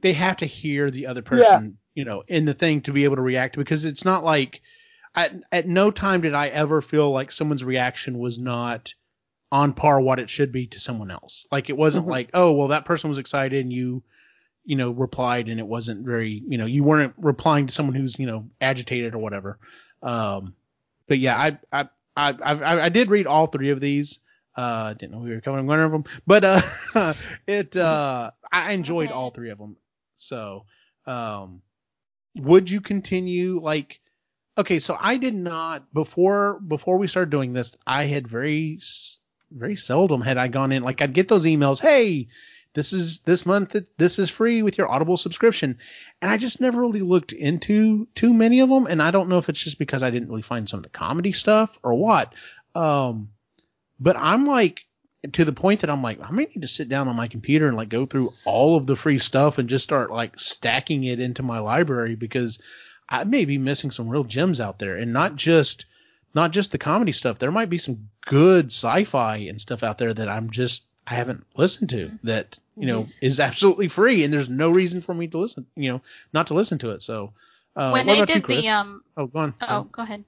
they have to hear the other person, you know, in the thing to be able to react because it's not like, at at no time did I ever feel like someone's reaction was not on par what it should be to someone else. Like it wasn't Mhm. like, oh well, that person was excited and you you know, replied and it wasn't very, you know, you weren't replying to someone who's, you know, agitated or whatever. Um, but yeah, I, I, I, I, I did read all three of these. Uh, didn't know we were covering one of them, but, uh, it, uh, I enjoyed Okay. all three of them. So, um, would you continue like, okay, so I did not before, before we started doing this, I had very, very seldom had I gone in, like I'd get those emails, Hey, this is this month this is free with your audible subscription. And i just never really looked into too many of them. And i don't know if it's just because i didn't really find some of the comedy stuff or what. Um but i'm like to the point that i'm like i may need to sit down on my computer and like go through all of the free stuff and just start like stacking it into my library because i may be missing some real gems out there. And not just not just the comedy stuff. There might be some good sci-fi and stuff out there that i'm just I haven't listened to that you know is absolutely free and there's no reason for me to listen you know not to listen to it so uh, when they about you did the um oh go on oh go ahead.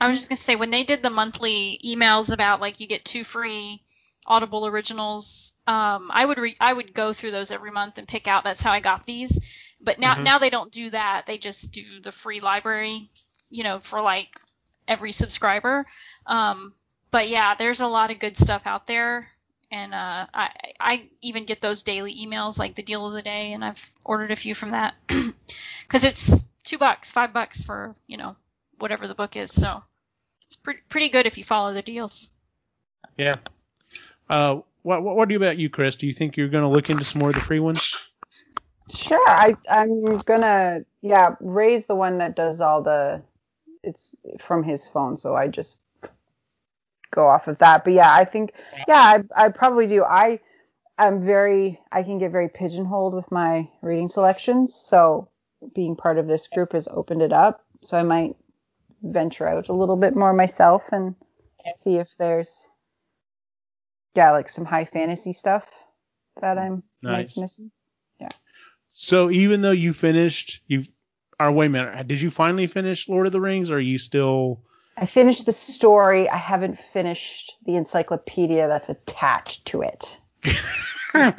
I was just gonna say when they did the monthly emails about like you get two free Audible originals, um, I would re- I would go through those every month and pick out. That's how I got these. But now Mhm. now they don't do that. They just do the free library, you know, for like every subscriber. Um, but yeah, there's a lot of good stuff out there, and uh, I I even get those daily emails like the deal of the day, and I've ordered a few from that. Because it's two bucks, five bucks for you know whatever the book is. So it's pretty pretty good if you follow the deals. yeah. Uh what, what what do you about you Chris? Do you think you're going to look into some more of the free ones? Sure, I I'm gonna yeah raise the one that does all the it's from his phone, so I just go off of that. But yeah, I think yeah I I probably do. I I'm very I can get very pigeonholed with my reading selections, so being part of this group has opened it up. So I might venture out a little bit more myself and see if there's yeah like some high fantasy stuff that I'm Nice. missing. Yeah. So even though you finished you or wait a minute did you finally finish Lord of the Rings or are you still I finished the story. I haven't finished the encyclopedia that's attached to it. I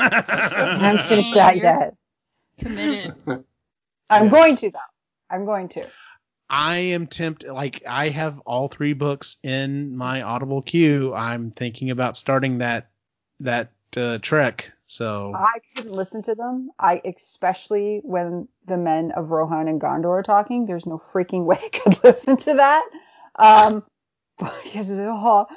haven't finished that You're- yet. Committed. I'm Yes. going to though. I'm going to. I am tempted. Like I have all three books in my Audible queue. I'm thinking about starting that that uh, trek. So I couldn't listen to them. I especially when the men of Rohan and Gondor are talking. There's no freaking way I could listen to that. Um, because oh,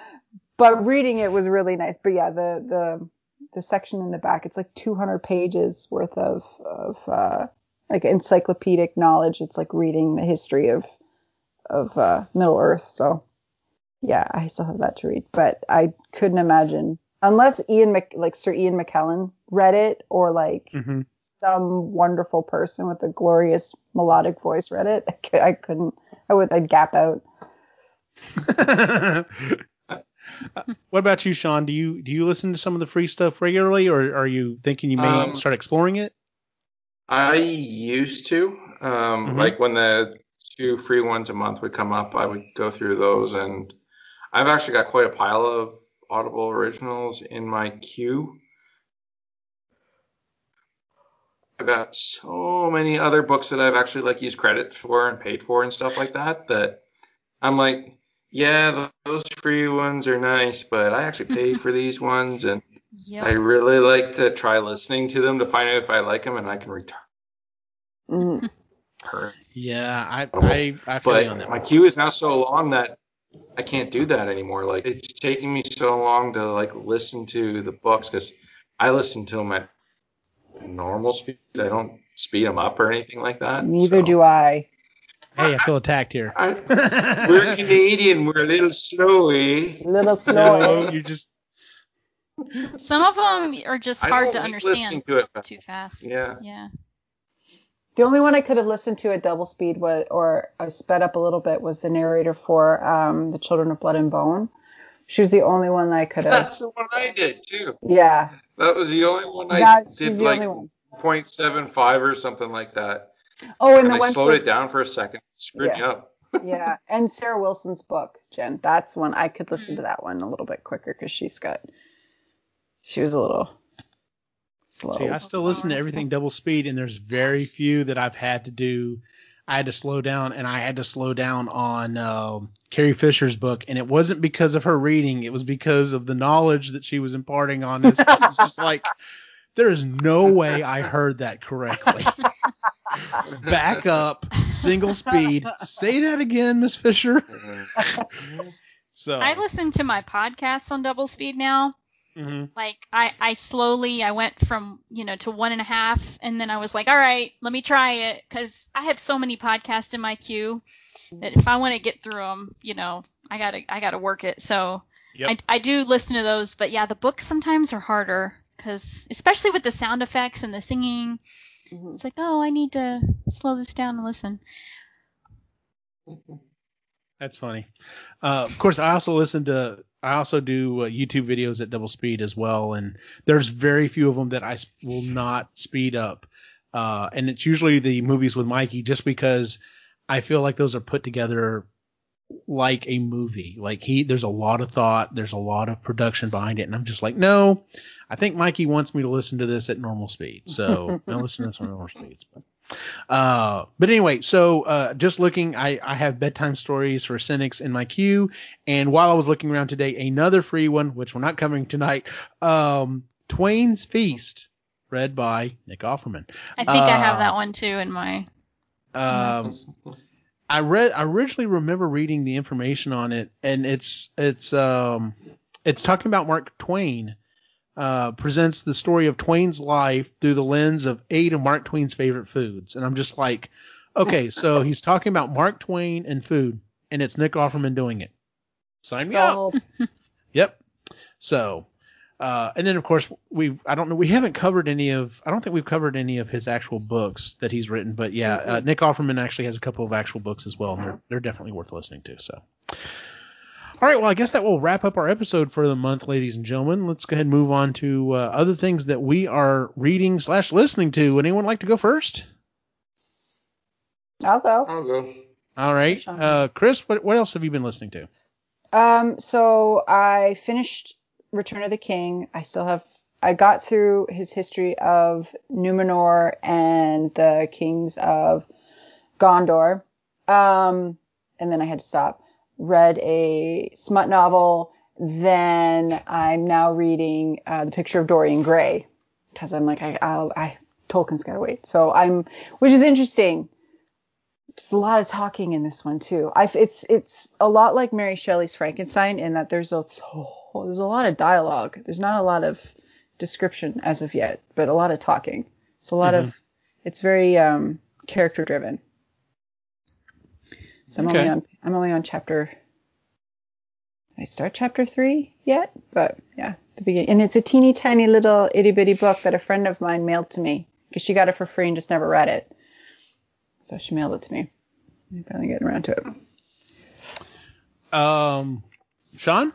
but reading it was really nice. But yeah, the the the section in the back, it's like 200 pages worth of of uh, like encyclopedic knowledge. It's like reading the history of of uh, Middle Earth. So yeah, I still have that to read, but I couldn't imagine unless Ian Mc, like Sir Ian McKellen read it or like hmm some wonderful person with a glorious melodic voice read it. I couldn't. I would. I'd gap out. what about you, Sean? Do you do you listen to some of the free stuff regularly, or are you thinking you may Um, start exploring it? I used to. Um, Mhm. Like when the two free ones a month would come up, I would go through those, and I've actually got quite a pile of Audible originals in my queue. I've got so many other books that I've actually like used credit for and paid for and stuff like that that I'm like, yeah, those free ones are nice, but I actually pay for these ones, and I really like to try listening to them to find out if I like them, and I can return. Mm. Yeah, I I, I feel you on But that. my queue is now so long that I can't do that anymore. Like it's taking me so long to like listen to the books because I listen to them at normal speed. I don't speed them up or anything like that. Neither so. do I. Hey, I feel attacked here. I, we're Canadian. We're a little slowy. Little No, slow. you're just Some of them are just I hard to understand to it. too fast. Yeah. Yeah. The only one I could have listened to at double speed was, or I sped up a little bit, was the narrator for um, the Children of Blood and Bone. She was the only one that I could have. That's the one I did too. Yeah, That was the only one I that, did like 0.75 or something like that. Oh, and And the I one slowed for, it down for a second. Screwed me Yeah. up. yeah, and Sarah Wilson's book, Jen. That's one I could listen to that one a little bit quicker because she's got. She was a little slow. see. I still listen to everything double speed, and there's very few that I've had to do. I had to slow down, and I had to slow down on um Carrie Fisher's book, and it wasn't because of her reading; it was because of the knowledge that she was imparting on this. It's just like there is no way I heard that correctly. Back up, single speed. Say that again, Miss Fisher. So I listen to my podcasts on double speed now. mhm. Like I, I slowly I went from you know to one and a half, and then I was like, all right, let me try it, because I have so many podcasts in my queue that if I want to get through them, you know, I gotta I gotta work it. So Yep. I, I do listen to those, but yeah, the books sometimes are harder because especially with the sound effects and the singing, Mhm. it's like oh I need to slow this down and listen. That's funny. Uh, of course, I also listen to. I also do uh, YouTube videos at double speed as well, and there's very few of them that I will not speed up. Uh, and it's usually the movies with Mikey, just because I feel like those are put together like a movie. Like he, there's a lot of thought, there's a lot of production behind it, and I'm just like, no, I think Mikey wants me to listen to this at normal speed, so I listen to this on normal speeds. But uh, but anyway, so uh, just looking, I, I have bedtime stories for cynics in my queue, and while I was looking around today, another free one, which we're not covering tonight, um, Twain's Feast, read by Nick Offerman. I think I have Uh, that one too in my. Um, I read, I originally remember reading the information on it, and it's it's um it's talking about Mark Twain. Uh, presents the story of Twain's life through the lens of eight of Mark Twain's favorite foods, and I'm just like, okay, so he's talking about Mark Twain and food, and it's Nick Offerman doing it. Sign me up. Yep. So, uh, and then of course we I don't know we haven't covered any of I don't think we've covered any of his actual books that he's written, but yeah, uh, Nick Offerman actually has a couple of actual books as well, and they're they're definitely worth listening to. So. All right, well, I guess that will wrap up our episode for the month, ladies and gentlemen. Let's go ahead and move on to uh, other things that we are reading slash listening to. Would anyone like to go first? I'll go. I'll go. All right, uh, Chris, what, what else have you been listening to? Um, so I finished Return of the King. I still have. I got through his history of Numenor and the kings of Gondor. Um, and then I had to stop. Read a smut novel. Then I'm now reading uh, The Picture of Dorian Gray because I'm like I, I'll, I Tolkien's gotta wait. So I'm, which is interesting. there's a lot of talking in this one too. I've, it's it's a lot like Mary Shelley's Frankenstein in that there's a oh, there's a lot of dialogue. There's not a lot of description as of yet, but a lot of talking. It's a lot Mhm. of it's very um, character driven. So I'm Okay. only on I'm only on chapter. I start chapter three yet? But yeah, the beginning, and it's a teeny tiny little itty bitty book that a friend of mine mailed to me because she got it for free and just never read it. So she mailed it to me. I'm finally getting around to it. Um, Sean?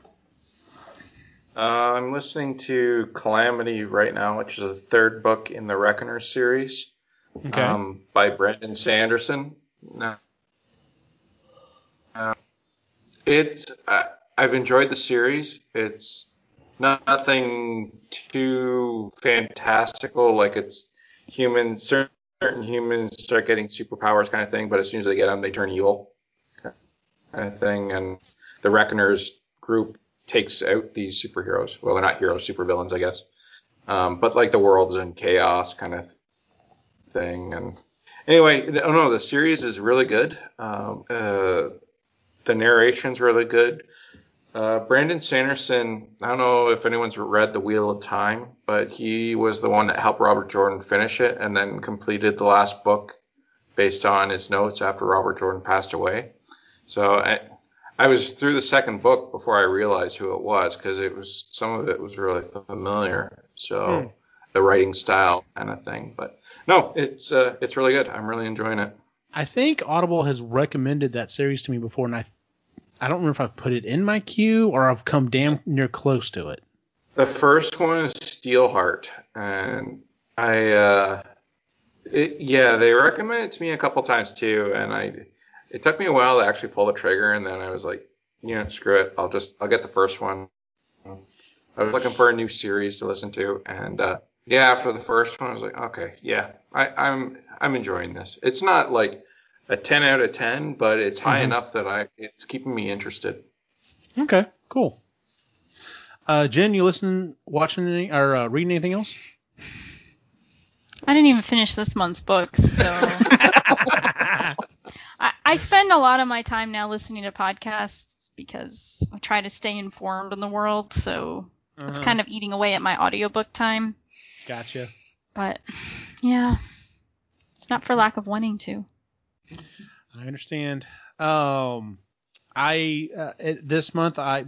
Uh, I'm listening to Calamity right now, which is the third book in the Reckoner series Okay. um, by Brandon Sanderson. No. It's I I've enjoyed the series. It's not, nothing too fantastical, like it's humans. Certain, certain humans start getting superpowers, kind of thing. But as soon as they get them, they turn evil, kind of thing. And the Reckoners group takes out these superheroes. Well, they're not heroes, supervillains, I guess. Um, but like the world's in chaos, kind of thing. And anyway, no, no, the series is really good. Um, uh, the narration's really good. Uh, Brandon Sanderson, I don't know if anyone's read The Wheel of Time, but he was the one that helped Robert Jordan finish it and then completed the last book based on his notes after Robert Jordan passed away. So I, I was through the second book before I realized who it was because it was some of it was really familiar. So Hmm. the writing style kind of thing, but no, it's uh, it's really good. I'm really enjoying it. I think Audible has recommended that series to me before, and I I don't remember if I've put it in my queue or I've come damn near close to it. The first one is Steelheart, and I, uh, it, yeah, they recommended it to me a couple times too, and I, it took me a while to actually pull the trigger, and then I was like, you know, screw it, I'll just, I'll get the first one. I was looking for a new series to listen to, and uh, yeah, after the first one, I was like, okay, yeah, I, I'm, I'm enjoying this. It's not like a 10 out of 10, but it's high Mhm. enough that I, it's keeping me interested. Okay, cool. Uh, Jen, you listening, watching any, or uh, reading anything else? I didn't even finish this month's books, so I, I spend a lot of my time now listening to podcasts because I try to stay informed in the world. So it's Uh-huh. kind of eating away at my audiobook time. Gotcha. But yeah, it's not for lack of wanting to. I understand. Um, I uh, it- this month I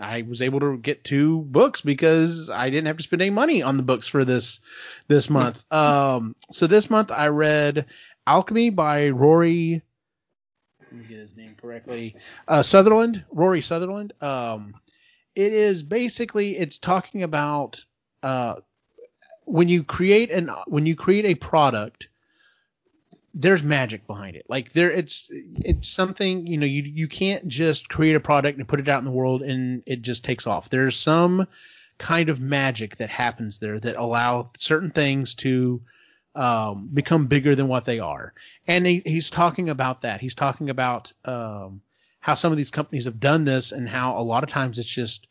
I was able to get two books because I didn't have to spend any money on the books for this this month. Um, so this month I read Alchemy by Rory. Let me get his name correctly. Uh, Sutherland, Rory Sutherland. Um, it is basically it's talking about uh, when you create an when you create a product there's magic behind it. Like there, it's it's something you know you you can't just create a product and put it out in the world and it just takes off. There's some kind of magic that happens there that allow certain things to um, become bigger than what they are. And he, he's talking about that. He's talking about um, how some of these companies have done this and how a lot of times it's just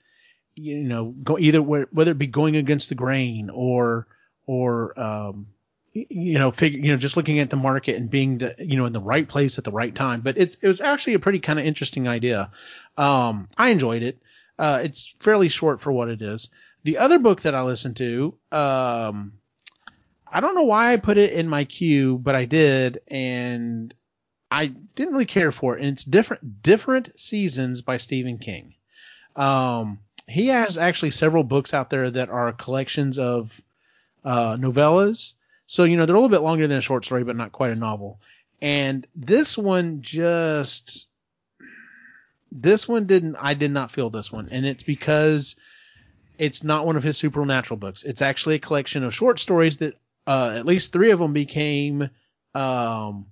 you know go either whether it be going against the grain or or um, you know, figure, you know, just looking at the market and being the, you know, in the right place at the right time. But it's, it was actually a pretty kind of interesting idea. Um, I enjoyed it. Uh, it's fairly short for what it is. The other book that I listened to, um, I don't know why I put it in my queue, but I did, and I didn't really care for it. And it's different, different seasons by Stephen King. Um, he has actually several books out there that are collections of uh, novellas. So, you know, they're a little bit longer than a short story, but not quite a novel. And this one just, this one didn't, I did not feel this one. And it's because it's not one of his supernatural books. It's actually a collection of short stories that, uh, at least three of them became, um,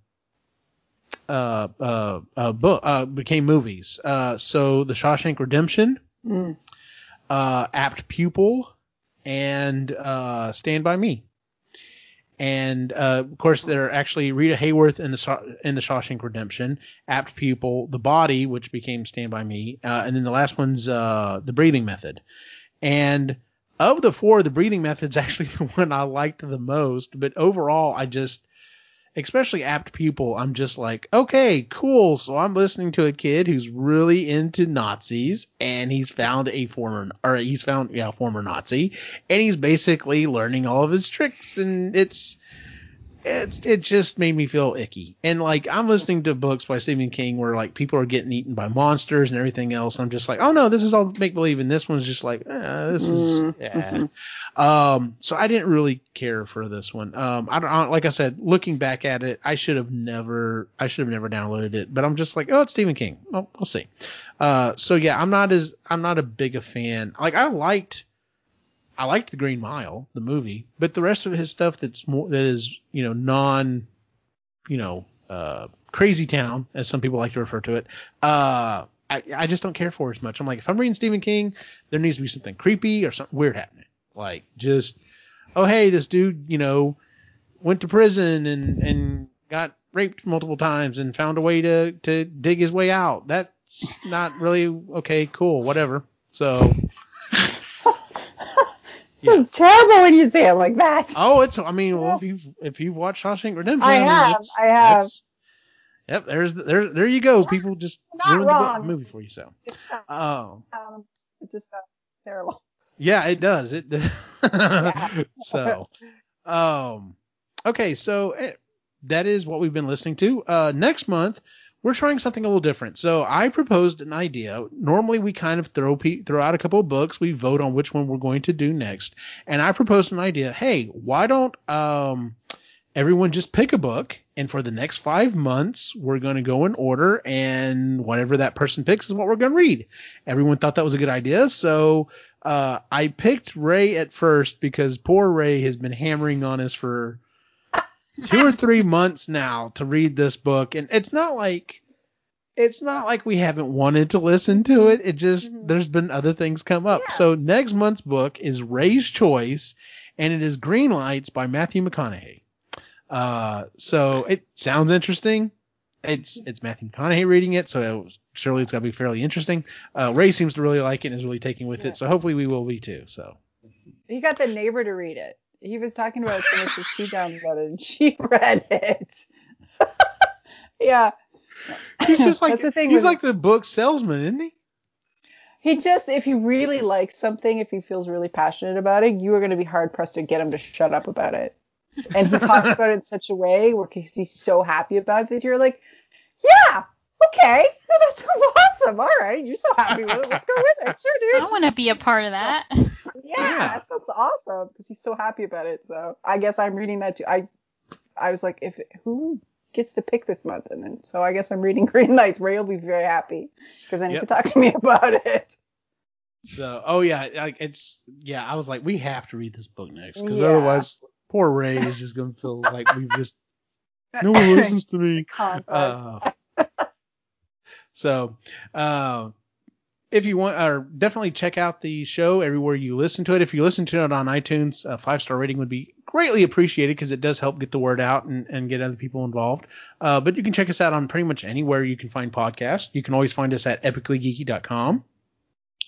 uh, uh, uh, book, uh, became movies. Uh, so The Shawshank Redemption, Mm. Uh, Apt Pupil, and uh, Stand by Me. And uh, of course, there are actually Rita Hayworth in the in the Shawshank Redemption, Apt Pupil, The Body, which became Stand by Me, uh, and then the last one's uh, The Breathing Method. And of the four, The Breathing Method's actually the one I liked the most. But overall, I just especially Apt Pupil, I'm just like, okay, cool. So I'm listening to a kid who's really into Nazis, and he's found a former, or he's found yeah, a former Nazi, and he's basically learning all of his tricks, and it's it, it just made me feel icky. And like I'm listening to books by Stephen King where like people are getting eaten by monsters and everything else. And I'm just like, oh no, this is all make believe. And this one's just like, eh, this is Mm, yeah. Um, so I didn't really care for this one. Um, I don't I- like I said, looking back at it, I should have never I should have never downloaded it. But I'm just like, oh, it's Stephen King. Well, we'll see. Uh, so yeah, I'm not as I'm not a big a fan. Like I liked. I liked the Green Mile, the movie, but the rest of his stuff that's more that is you know non, you know, uh, crazy town as some people like to refer to it. Uh, I I just don't care for as much. I'm like if I'm reading Stephen King, there needs to be something creepy or something weird happening. Like just oh hey this dude you know went to prison and and got raped multiple times and found a way to to dig his way out. That's not really okay. Cool, whatever. So Yeah. Terrible when you say it like that. Oh, it's. I mean, well, if you've if you've watched Shawshank Redemption, I mean, have, I have. Yep, there's the- there there you go. People just Not wrong. the movie for you. So, oh, um, it just sounds terrible. yeah, it does. It. so, um, okay, so eh, that is what we've been listening to. Uh, next month we're trying something a little different. So I proposed an idea. Normally we kind of throw pe- throw out a couple of books. We vote on which one we're going to do next. And I proposed an idea. Hey, why don't um everyone just pick a book and for the next 5 months we're going to go in order and whatever that person picks is what we're going to read. Everyone thought that was a good idea. So uh, I picked Ray at first because poor Ray has been hammering on us for two or three months now to read this book, and it's not like it's not like we haven't wanted to listen to it. It just Mhm. there's been other things come up. Yeah. So next month's book is Ray's Choice, and it is Green Lights by Matthew McConaughey. Uh, so it sounds interesting. It's it's Matthew McConaughey reading it, so it, surely it's got to be fairly interesting. Uh, Ray seems to really like it and is really taking with Yeah. it, so hopefully we will be too. So He got the neighbor to read it. He was talking about so much that she downloaded and she read it. yeah. he's just like the thing he's with- like the book salesman, isn't he? He just, if he really likes something, if he feels really passionate about it, you are going to be hard pressed to get him to shut up about it. And he talks about it in such a way where he's he's so happy about it that you're like, yeah, okay, that sounds awesome. All right, you're so happy with it. Let's go with it. Sure, dude. I dude. want to be a part of that. Yeah, Yeah. that sounds awesome because he's so happy about it. So I guess I'm reading that too. I, I was like, if who gets to pick this month, and then so I guess I'm reading Green Lights. Ray will be very happy because then he Yep. can talk to me about it. So, oh yeah, like it's yeah. I was like, we have to read this book next because Yeah. otherwise, poor Ray is just gonna feel like we've just no one listens to me. Uh, so, uh, if you want, or definitely check out the show everywhere you listen to it. If you listen to it on iTunes, a five star rating would be greatly appreciated because it does help get the word out and, and get other people involved. Uh, but you can check us out on pretty much anywhere you can find podcasts. You can always find us at epicallygeeky.com.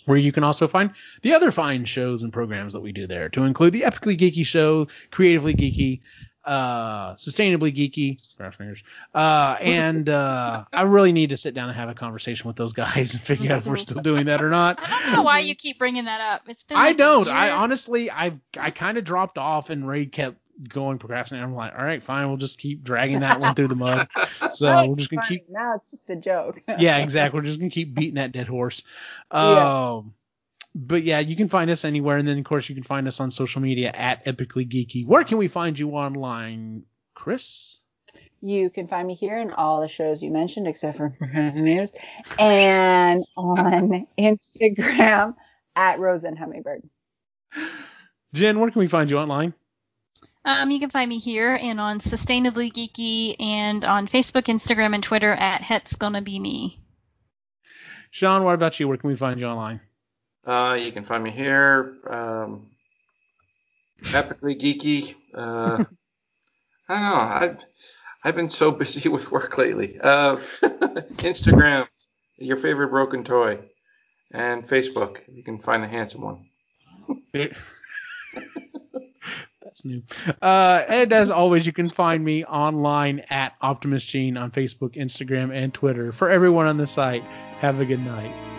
Where you can also find the other fine shows and programs that we do there, to include the Epically Geeky Show, Creatively Geeky, uh, Sustainably Geeky, cross fingers, uh, and uh, I really need to sit down and have a conversation with those guys and figure out if we're still doing that or not. I don't know why you keep bringing that up. It's been. I like a don't. I honestly, I I kind of dropped off, and Ray kept going procrastinating. I'm like, all right, fine, we'll just keep dragging that one through the mud. So we're just gonna fine. keep Now it's just a joke. yeah, exactly. We're just gonna keep beating that dead horse. Yeah. Um, but yeah, you can find us anywhere, and then of course you can find us on social media at Epically Geeky. Where can we find you online, Chris? You can find me here in all the shows you mentioned, except for news, and on Instagram at Rosen Hummingbird. Jen, where can we find you online? Um, you can find me here and on Sustainably Geeky and on Facebook, Instagram, and Twitter at Het's Gonna Be Me. Sean, what about you? Where can we find you online? Uh, you can find me here. Um, epically geeky. Uh, I don't know. I've I've been so busy with work lately. Uh, Instagram, your favorite broken toy, and Facebook. You can find the handsome one. That's new. Uh, and as always, you can find me online at Optimus Gene on Facebook, Instagram, and Twitter. For everyone on the site, have a good night.